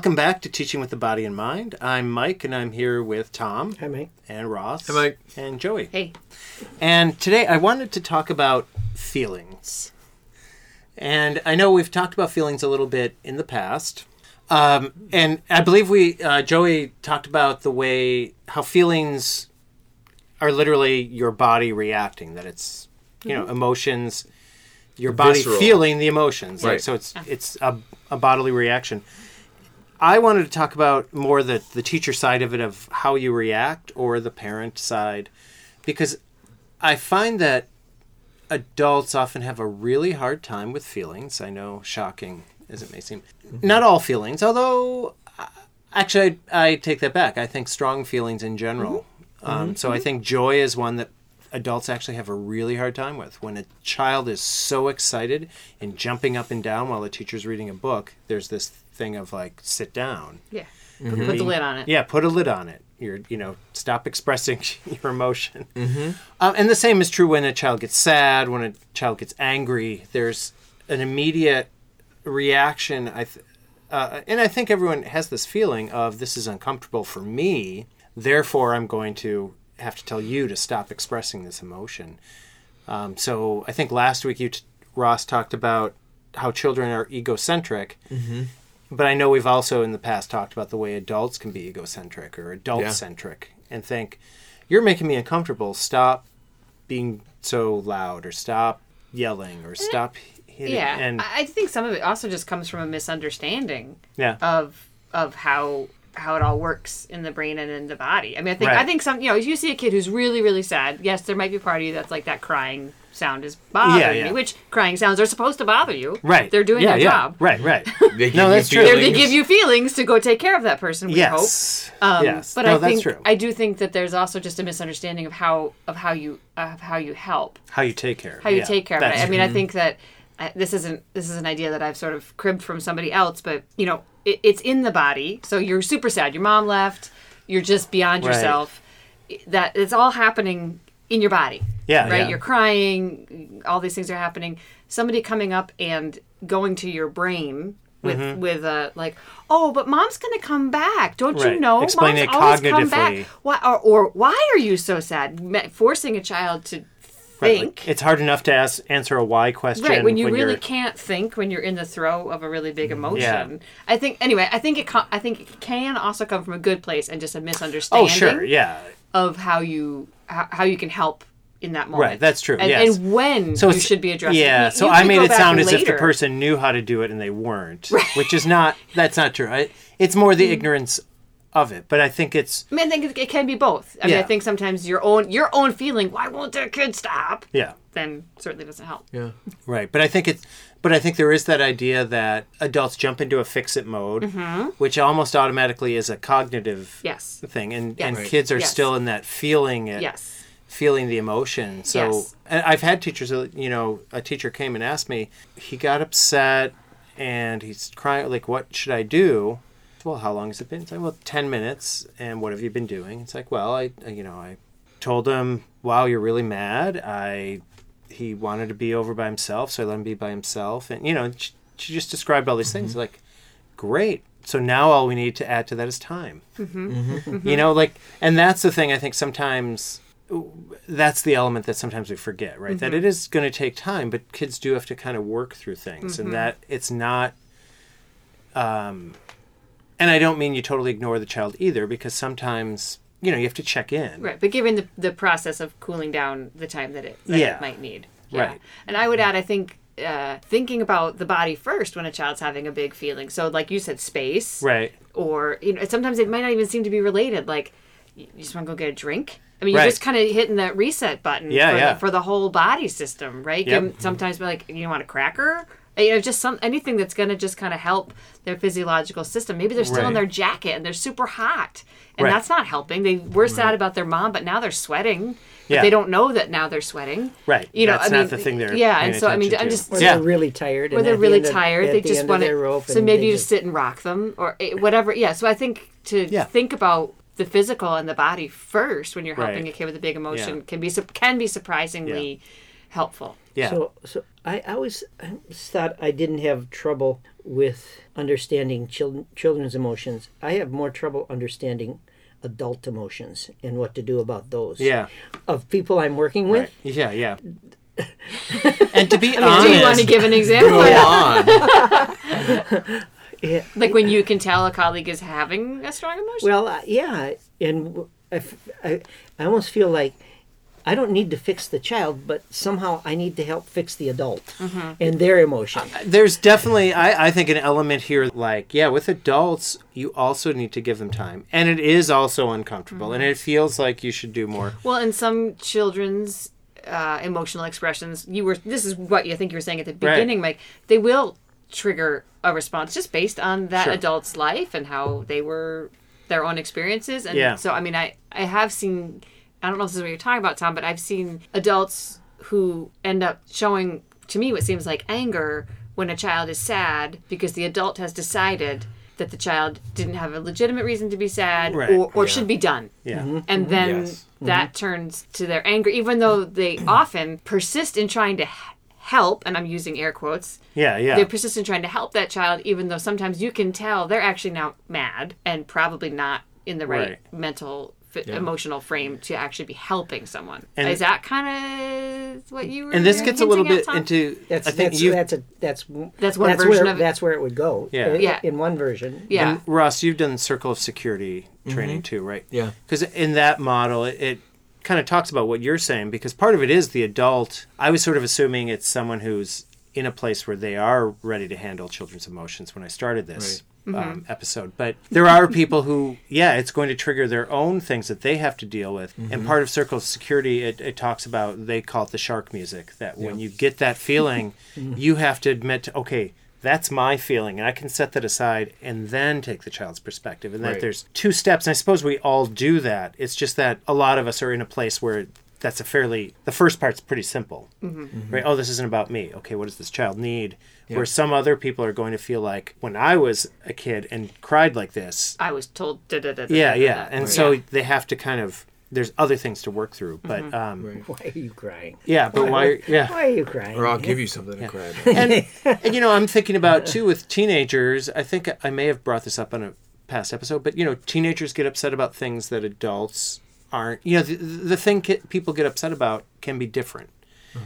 welcome back to Teaching with the Body in Mind. I'm Mike, and I'm here with Tom Hi, Mike. and Ross. Hey, Mike. And Joey. Hey. And today I wanted to talk about feelings. And I know we've talked about feelings a little bit in the past. Um, and I believe we, uh, Joey talked about the way how feelings are literally your body reacting, that it's, you know, emotions, your body Visceral. feeling the emotions. Like, Right. so it's, it's a, a bodily reaction. I wanted to talk about more the, the teacher side of it, of how you react, or the parent side, because I find that adults often have a really hard time with feelings. I know, shocking as it may seem. Not all feelings, although uh, actually, I, I take that back. I think strong feelings in general. Um, so I think joy is one that adults actually have a really hard time with. When a child is so excited and jumping up and down while the teacher's reading a book, there's this thing of like, sit down. Yeah. Put the lid on it. Yeah, put a lid on it. You're, you know, stop expressing your emotion. Um, and the same is true when a child gets sad, when a child gets angry. There's an immediate reaction. I, th- uh, and I think everyone has this feeling of this is uncomfortable for me. Therefore, I'm going to have to tell you to stop expressing this emotion. Um, so I think last week you, t- Ross, talked about how children are egocentric. But I know we've also in the past talked about the way adults can be egocentric or adult centric and think, you're making me uncomfortable. Stop being so loud or stop yelling or eh, stop hitting. Yeah. And I I think some of it also just comes from a misunderstanding yeah. of of how how it all works in the brain and in the body. I mean, I think I think some you know, if you see a kid who's really really sad, yes, there might be a part of you that's like that crying sound is bothering Yeah, yeah. me, which crying sounds are supposed to bother you. right. They're doing yeah, their yeah. job. Right, right. They give No, you that's true. They're- feelings. give you feelings to go take care of that person. We hope. yes. Um, yes. But no, I that's think true. I do think that there's also just a misunderstanding of how of how you of how you help. how you take care. how you yeah, take care of it. that's I mean. I think that uh, this isn't this is an idea that I've sort of cribbed from somebody else, but you know, it, it's in the body. So you're super sad. Your mom left. You're just beyond Right. yourself. That it's all happening in your body. Yeah, Right. yeah. You're crying. All these things are happening. Somebody coming up and going to your brain. With with a like, oh, but mom's gonna come back. Don't Mm-hmm. Right. you know? Explain mom's it always come back. Why or, or why are you so sad? Forcing a child to Right, think. like, it's hard enough to ask, answer a why question. Right, when you really you're- can't think when you're in the throw of a really big emotion. Yeah. I think anyway, I think it I think it can also come from a good place and just a misunderstanding Oh, sure. Yeah. of how you how, how you can help in that moment. Right, that's true, And, yes. and when So you should be addressing Yeah, it. so You I made it back sound as if the person knew how to do it and they weren't, which is not. That's not true. I, it's more Mm. the ignorance of it, but I think it's I mean, I think it, it can be both. I mean, I think sometimes your own your own feeling, why won't their kid stop? yeah, Then certainly doesn't help. Yeah. right. But I think it's. But I think there is that idea that adults jump into a fix-it mode, Mm-hmm. which almost automatically is a cognitive Yes. thing, and Yes. and Right. kids are Yes. still in that feeling it, Yes. feeling the emotion. So I've had teachers, you know, a teacher came and asked me, he got upset and he's crying, like, what should I do? Well, how long has it been? It's like, well, 10 minutes. And what have you been doing? It's like, well, I, you know, I told him, wow, you're really mad. I, he wanted to be over by himself, so I let him be by himself. And, you know, she, she just described all these things. Mm-hmm. Like, great. So now all we need to add to that is time. Mm-hmm. Mm-hmm. You know, like, and that's the thing I think sometimes that's the element that sometimes we forget, right? That it is going to take time, but kids do have to kind of work through things, and that it's not. Um, and I don't mean you totally ignore the child either, because sometimes you know you have to check in. Right, but given the, the process of cooling down the time that it, that Yeah. it might need. Right. And I would add, I think, uh, thinking about the body first when a child's having a big feeling. So, like you said, space. Right. Or, you know, sometimes it might not even seem to be related. Like, you just want to go get a drink? I mean, Right. you're just kind of hitting that reset button Yeah, for, yeah. The, for the whole body system, right? Yep. Sometimes like, you want a cracker? You know, just some anything that's going to just kind of help their physiological system. Maybe they're still Right. in their jacket and they're super hot, and Right. that's not helping. They were sad about their mom, but now they're sweating. But Yeah. they don't know that now they're sweating. Right. You know, That's I not mean, the thing they're yeah, and so I mean, attention I'm just Or Yeah. they're really tired. or they're at the really end of- tired. at They the just end of want their to. rope So maybe you just sit and rock them, or eh, whatever. Yeah. So I think to Yeah. think about the physical and the body first when you're helping Right. a kid with a big emotion Yeah. can be can be surprisingly helpful. Yeah. So, so I, I always I thought I didn't have trouble with understanding children, children's emotions. I have more trouble understanding adult emotions and what to do about those. yeah. Of people I'm working with. Yeah, yeah. and to be honest, Do you want to give an example? Go on. Yeah. Like when you can tell a colleague is having a strong emotion? Well, uh, yeah, and I, I, I almost feel like I don't need to fix the child, but somehow I need to help fix the adult Mm-hmm. and their emotion. there's definitely I, I think an element here like yeah with adults you also need to give them time and it is also uncomfortable and it feels like you should do more Well, in some children's uh, emotional expressions, you were this is what you think you were saying at the Right. beginning, Mike. They will trigger a response just based on that Sure. adult's life and how they were their own experiences. And Yeah. so, I mean, I I have seen. I don't know if this is what you're talking about, Tom, but I've seen adults who end up showing to me what seems like anger when a child is sad because the adult has decided that the child didn't have a legitimate reason to be sad Right. or, or should be done. Yeah. Mm-hmm. And mm-hmm. then Yes. that mm-hmm. turns to their anger even though they often persist in trying to help and i'm using air quotes yeah yeah. they persist in trying to help that child even though sometimes you can tell they're actually now mad and probably not in the right, Right. mental fi- emotional frame to actually be helping someone And- is that kind of what you were and this gets a little bit at, into That's I think that's you that's a that's That's one that's version where, of it. That's where it would go. Yeah. Uh, Yeah. In one version. yeah And Ross, you've done circle of security training too, right? Yeah. Because in that model, it, it kind of talks about what you're saying because part of it is the adult. I was sort of assuming it's someone who's in a place where they are ready to handle children's emotions when I started this. Um, mm-hmm. episode, but there are people who, yeah, it's going to trigger their own things that they have to deal with. And mm-hmm. part of Circle of Security, it, it talks about they call it the shark music. That when you get that feeling, mm-hmm. you have to admit, to, okay, that's my feeling and i can set that aside and then take the child's perspective and that Right. there's two steps. And i suppose we all do that. It's just that a lot of us are in a place where that's a fairly the first part's pretty simple. Right? Oh this isn't about me. Okay what does this child need where some other people are going to feel like when i was a kid and cried like this i was told da, da, da, da, yeah da, da, yeah. da. and so they have to kind of there's other things to work through but um Why are you crying? yeah but why yeah. Why are you crying? Or I'll give you something to cry about. and, and you know i'm thinking about too with teenagers i think i may have brought this up on a past episode but you know teenagers get upset about things that adults aren't you know the, the thing ki- people get upset about can be different.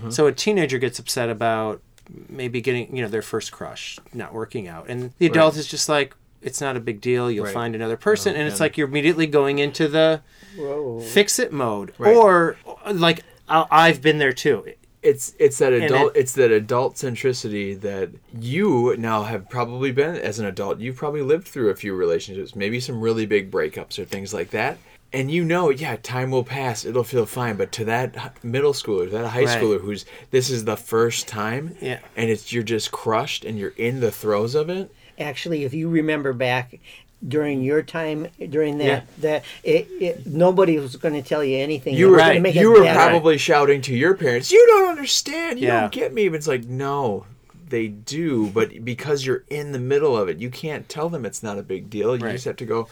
So a teenager gets upset about maybe getting you know their first crush not working out. And the adult is just like it's not a big deal. You'll Right. find another person. Oh, and it's and- like you're immediately going into the Whoa. fix it mode. Right. or like I- i've been there too. It's it's that adult it- it's that adult centricity that you now have probably been as an adult you've probably lived through a few relationships maybe some really big breakups or things like that and you know yeah time will pass it'll feel fine but to that middle schooler that high Right. schooler who's this is the first time Yeah. and it's you're just crushed and you're in the throes of it Actually, if you remember back during your time during that Yeah. that it, it nobody was going to tell you anything. you were Right. make you were better. probably shouting to your parents you don't understand you Yeah. don't get me but it's like no they do but because you're in the middle of it you can't tell them it's not a big deal you Right. just have to go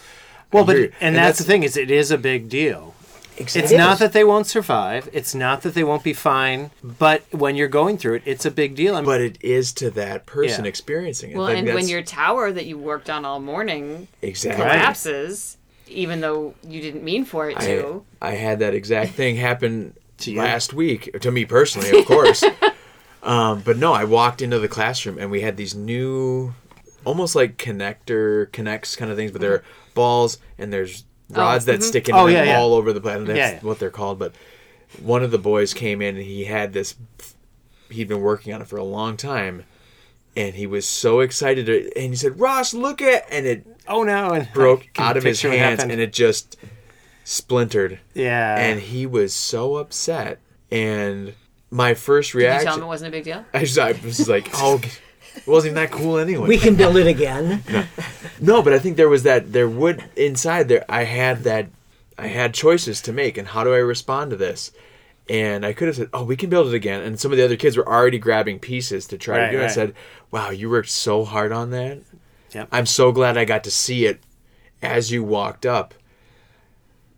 well I but hear and, you. that's, the thing is it is a big deal It's not that they won't survive. It's not that they won't be fine. But when you're going through it, it's a big deal. I mean, but it is to that person Yeah. experiencing it well Like, and when your tower that you worked on all morning exactly Right. collapses even though you didn't mean for it I, to I had that exact thing happen you? last week to me personally, of course. um, but no, I walked into the classroom and we had these new, almost like connector K'NEX kind of things, but they're balls and there's oh, rods that mm-hmm. stick in Oh, yeah, yeah. all over the place. And That's Yeah, what they're called. But one of the boys came in and he had this. He'd been working on it for a long time. And he was so excited, to, and he said, "Ross, look at!" And it oh no, and broke out of his hands, and it just splintered yeah, and he was so upset. And my first did you tell him reaction, it wasn't a big deal I, just, I was like, "Oh, it wasn't even that cool anyway." We can build it again. no, but I think there was that. There would inside there. I had that. I had choices to make, and how do I respond to this? And I could have said, "Oh, we can build it again." And some of the other kids were already grabbing pieces to try Right, to do it. I said, "Wow, you worked so hard on that. Yep. I'm so glad I got to see it as you walked up."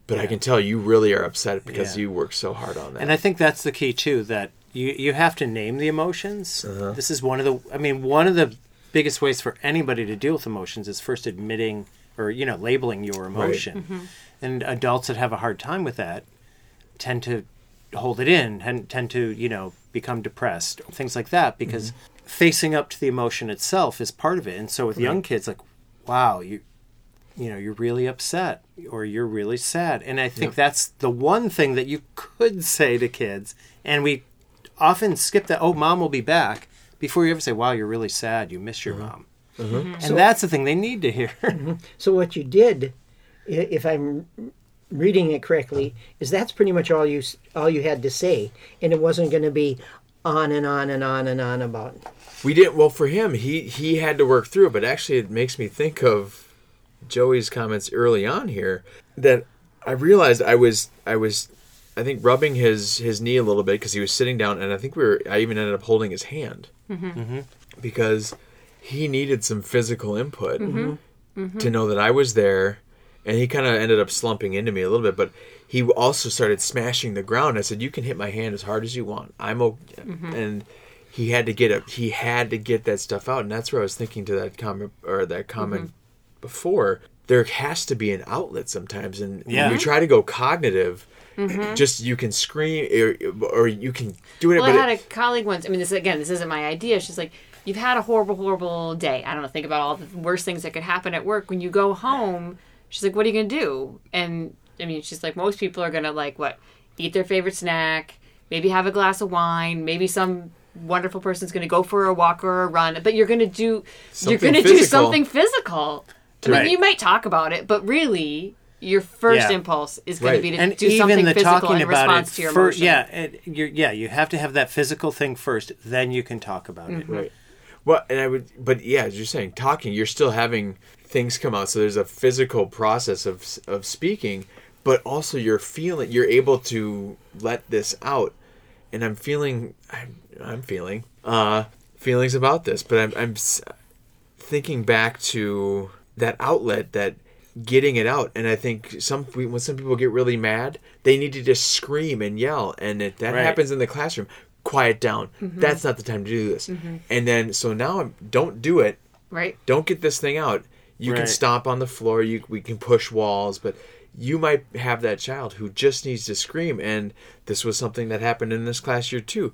But I can tell you really are upset because Yeah. you worked so hard on that. And I think that's the key too. That you you have to name the emotions. Uh-huh. This is one of the. I mean, one of the biggest ways for anybody to deal with emotions is first admitting or you know labeling your emotion. Mm-hmm. And adults that have a hard time with that tend to hold it in and tend to you know become depressed things like that because mm-hmm. facing up to the emotion itself is part of it. And so with young kids like wow you you know you're really upset or you're really sad. And i think that's the one thing that you could say to kids and we often skip that oh mom will be back before you ever say wow you're really sad. You miss your mm-hmm. mom. Mm-hmm. Mm-hmm. And that's the thing they need to hear. So what you did, if I'm reading it correctly, is that's pretty much all you all you had to say, and it wasn't going to be on and on and on and on about. We didn't. well for him. He he had to work through it, but actually, it makes me think of Joey's comments early on here that I realized I was I was I think rubbing his his knee a little bit because he was sitting down, and I think we were I even ended up holding his hand mm-hmm. Mm-hmm. because he needed some physical input mm-hmm. to know that I was there, and he kind of ended up slumping into me a little bit, but. He also started smashing the ground. I said, "You can hit my hand as hard as you want. I'm okay." And he had to get a he had to get that stuff out and that's where i was thinking to that comment or that comment before there has to be an outlet sometimes and Yeah. when we try to go cognitive mm-hmm. just you can scream or, or you can do it Well, I had it, a colleague once. I mean, this again, this isn't my idea. She's like, "You've had a horrible, horrible day. I don't know. Think about all the worst things that could happen at work. When you go home, she's like, "What are you gonna do?" And I mean, she's like, most people are gonna like what, eat their favorite snack, maybe have a glass of wine, maybe some wonderful person's gonna go for a walk or a run. But you're gonna do, you're gonna do something physical. I mean, Right. you might talk about it, but really. Your first Yeah. impulse is going Right. to be to and do even something the physical talking in about response it to your fir- emotion. yeah it, you're, yeah you have to have that physical thing first then you can talk about it right well and i would but yeah as you're saying talking you're still having things come out so there's a physical process of of speaking but also you're feeling you're able to let this out and i'm feeling i'm, I'm feeling uh feelings about this but i'm, I'm thinking back to that outlet that getting it out. And i think some when some people get really mad they need to just scream and yell. And if that Right. happens in the classroom. Quiet down. Mm-hmm. That's not the time to do this. Mm-hmm. And then so now I'm, don't do it. Right? don't get this thing out. You can Right. stomp on the floor. You we can push walls but you might have that child who just needs to scream. And this was something that happened in this class year too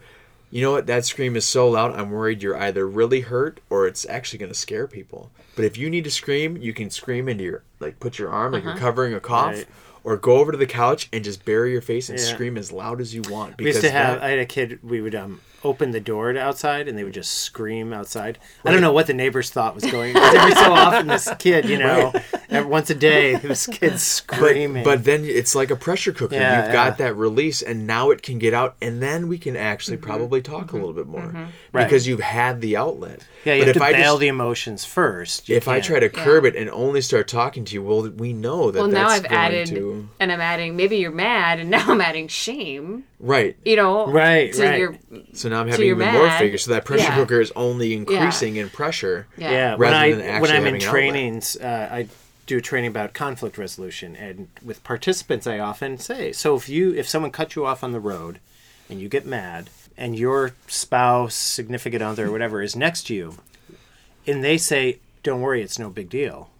you know what? That scream is so loud i'm worried you're either really hurt or it's actually going to scare people. But if you need to scream you can scream into your like put your arm like you're uh-huh. covering a cough Right. or go over to the couch and just bury your face and Yeah. scream as loud as you want We used to have. that- I had a kid. We would um, open the door to outside, and they would just scream outside. I don't know what the neighbors thought was going. on. Every so often, this kid, you know, every, once a day, this kid's screaming. But then it's like a pressure cooker. Yeah, You've got that release, and now it can get out, and then we can actually mm-hmm. probably talk a mm-hmm. little bit more mm-hmm. Right. because you've had the outlet. yeah, you but have if to I bail just, the emotions first. If I can't. try to curb it and only start talking to you, well, we know that well that's now i've going added to and i'm adding maybe you're mad and now i'm adding shame right. you know Right, right. your So now I'm having you're even more mad. figures. So that pressure Yeah. cooker is only increasing in pressure. yeah, yeah, when rather I than actually when I'm in having an outlet. trainings, uh, I do a training about conflict resolution, and with participants, I often say, so if you if someone cuts you off on the road, and you get mad, and your spouse, significant other, or whatever is next to you, and they say, "Don't worry, it's no big deal,"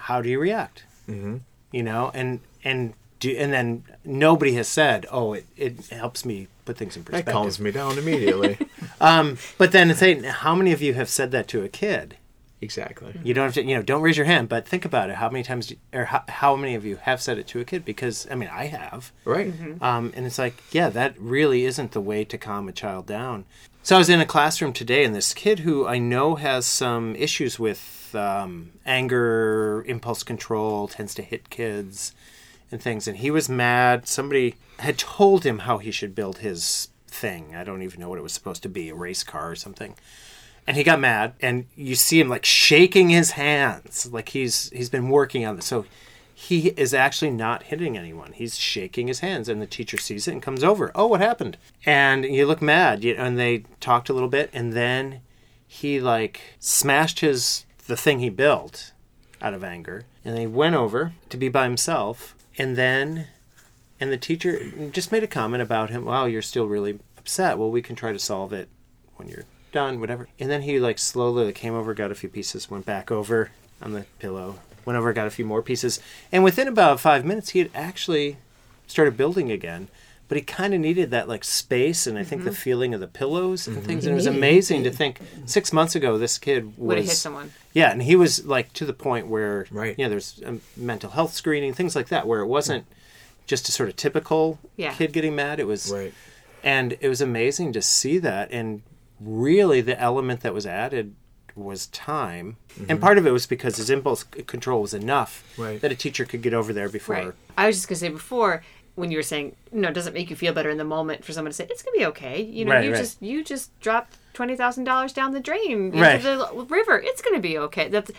how do you react? Mm-hmm. You know, and and do and then nobody has said, "Oh, it, it helps me put things in That perspective." calms me down immediately. But then say, how many of you have said that to a kid? exactly. You don't have to, you know, don't raise your hand, but think about it. How many times, do, or how, how many of you have said it to a kid? Because I mean, I have, Right. um, and it's like, yeah, that really isn't the way to calm a child down. So I was in a classroom today, and this kid who I know has some issues with um, anger, impulse control, tends to hit kids and things, and he was mad. Somebody had told him how he should build his thing. I don't even know what it was supposed to be, a race car or something. And he got mad and you see him like shaking his hands. Like he's he's been working on this. So he is actually not hitting anyone. He's shaking his hands and the teacher sees it and comes over. Oh what happened? And you look mad you and they talked a little bit and then he like smashed his the thing he built out of anger and he went over to be by himself and then and the teacher just made a comment about him wow you're still really upset. Well, we can try to solve it when you're done, whatever. And then he like slowly came over, got a few pieces, went back over on the pillow, went over, got a few more pieces, and within about five minutes, he had actually started building again. But he kind of needed that like space, and I think the mm-hmm. feeling of the pillows and mm-hmm. things. And it was amazing to think six months ago this kid Would have hit someone. yeah, and he was like to the point where, Right. you know, there's um, mental health screening, things like that, where it wasn't just a sort of typical Yeah. kid getting mad. It was, Right. and it was amazing to see that. And really, the element that was added was time, and mm-hmm. part of it was because his impulse control was enough Right. that a teacher could get over there before. Right. I was just gonna say before when you were saying, you know, it doesn't make you feel better in the moment for someone to say it's gonna be okay. You know, Right, you right. just you just dropped twenty thousand dollars down the drain into Right. the river. It's gonna be okay. That's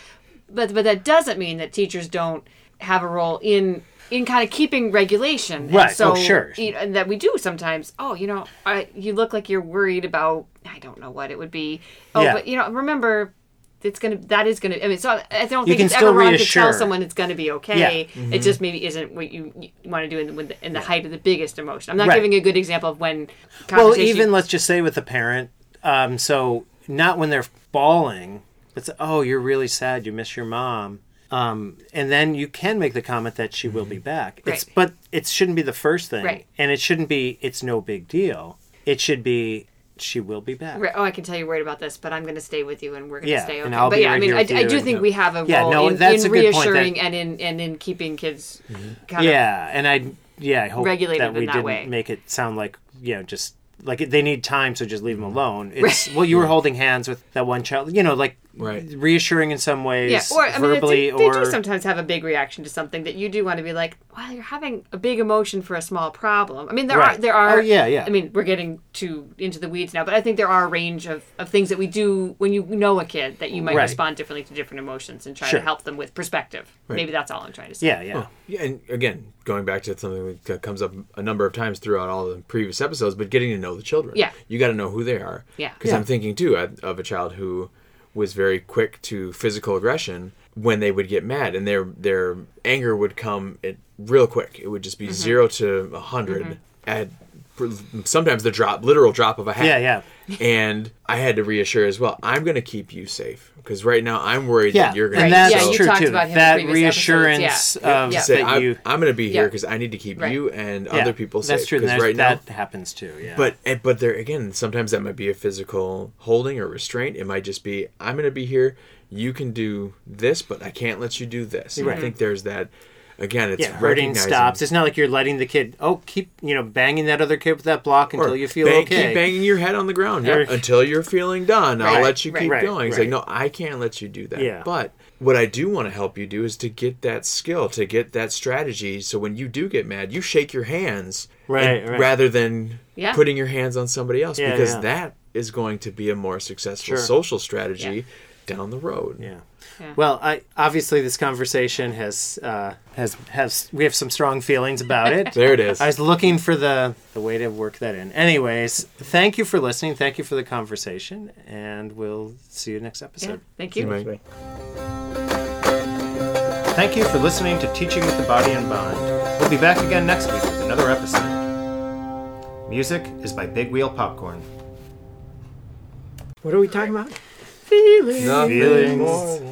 but but that doesn't mean that teachers don't have a role in in kind of keeping regulation. And Right. So Oh, sure. you know, and that we do sometimes. Oh, you know, I, you look like you're worried about. I don't know what it would be. Oh, Yeah. but you know, remember. It's gonna. That is gonna. I mean, so I don't think it's ever wrong to tell someone it's gonna be okay. Yeah. It just maybe isn't what you, you want to do in the, in the height of the biggest emotion. I'm not Right. giving a good example of when. Well, even let's just say with a parent, um, so not when they're bawling, but say, oh, you're really sad, you miss your mom. Um, and then you can make the comment that she will be back. It's, Right. But it shouldn't be the first thing. Right. And it shouldn't be, it's no big deal. It should be, she will be back. Right, oh, I can tell you're worried about this, but I'm going to stay with you, and we're going to Yeah, stay okay. and I'll but be yeah, I mean, I, I do and- think we have a Yeah, role no, in, that's in a good that- reassuring and in and in keeping kids mm-hmm. kind of Yeah. And I, yeah, I hope Regulated that we that didn't way. make it sound like, you know, just like they need time, so just leave them mm-hmm. alone. It's, well, you were holding hands with that one child, you know, like Right. reassuring in some ways, Yeah, or I mean, verbally, they, they or do sometimes have a big reaction to something that you do want to be like, "Well, you're having a big emotion for a small problem." I mean, there are there are. Oh, yeah, yeah. I mean, we're getting too into the weeds now, but I think there are a range of, of things that we do when you know a kid that you might Right. respond differently to different emotions and try Sure. to help them with perspective. Maybe that's all I'm trying to say. Yeah, yeah. Yeah, and again, going back to something that comes up a number of times throughout all the previous episodes, but getting to know the children. Yeah. You got to know who they are. Yeah. Because Yeah. I'm thinking, too, of of a child who was very quick to physical aggression when they would get mad, and their their anger would come at, real quick. It would just Mm-hmm. be zero to a 100 at sometimes the drop, literal drop of a hat. Yeah, yeah. And I had to reassure as well. I'm going to keep you safe because right now I'm worried Yeah, that you're going and to. that's Yeah, you true too. about him in that reassurance episodes, yeah. of Yeah. say, that I'm, you. I'm going to be here Yeah. because I need to keep Right. you and yeah, other people safe. That's true. and 'Cause there's- right now, that happens too. Yeah. but eh, but there again, sometimes that might be a physical holding or restraint. It might just be, I'm going to be here. You can do this, but I can't let you do this. And I think there's that. Again, it's yeah, hurting stops. It's not like you're letting the kid. Oh, keep you know banging that other kid with that block or until you feel bang- okay. Keep banging your head on the ground yeah, until you're feeling done. I'll let you right, keep right, going. It's right. like, no, I can't let you do that. Yeah. But what I do want to help you do is to get that skill, to get that strategy. So when you do get mad, you shake your hands, Right, and- right. rather than Yeah. putting your hands on somebody else, Yeah, because yeah. that is going to be a more successful Sure. social strategy down the road. Yeah. Yeah. Well, I obviously this conversation has uh, has has we have some strong feelings about it. There it is. I was looking for the the way to work that in. Anyways, thank you for listening. Thank you for the conversation, and we'll see you next Yeah, episode. thank you. Mike. Right. Thank you for listening to Teaching with the Body in Mind. We'll be back again next week with another episode. Music is by Big Wheel Popcorn. What are we talking about? Nothing Feelings. more than-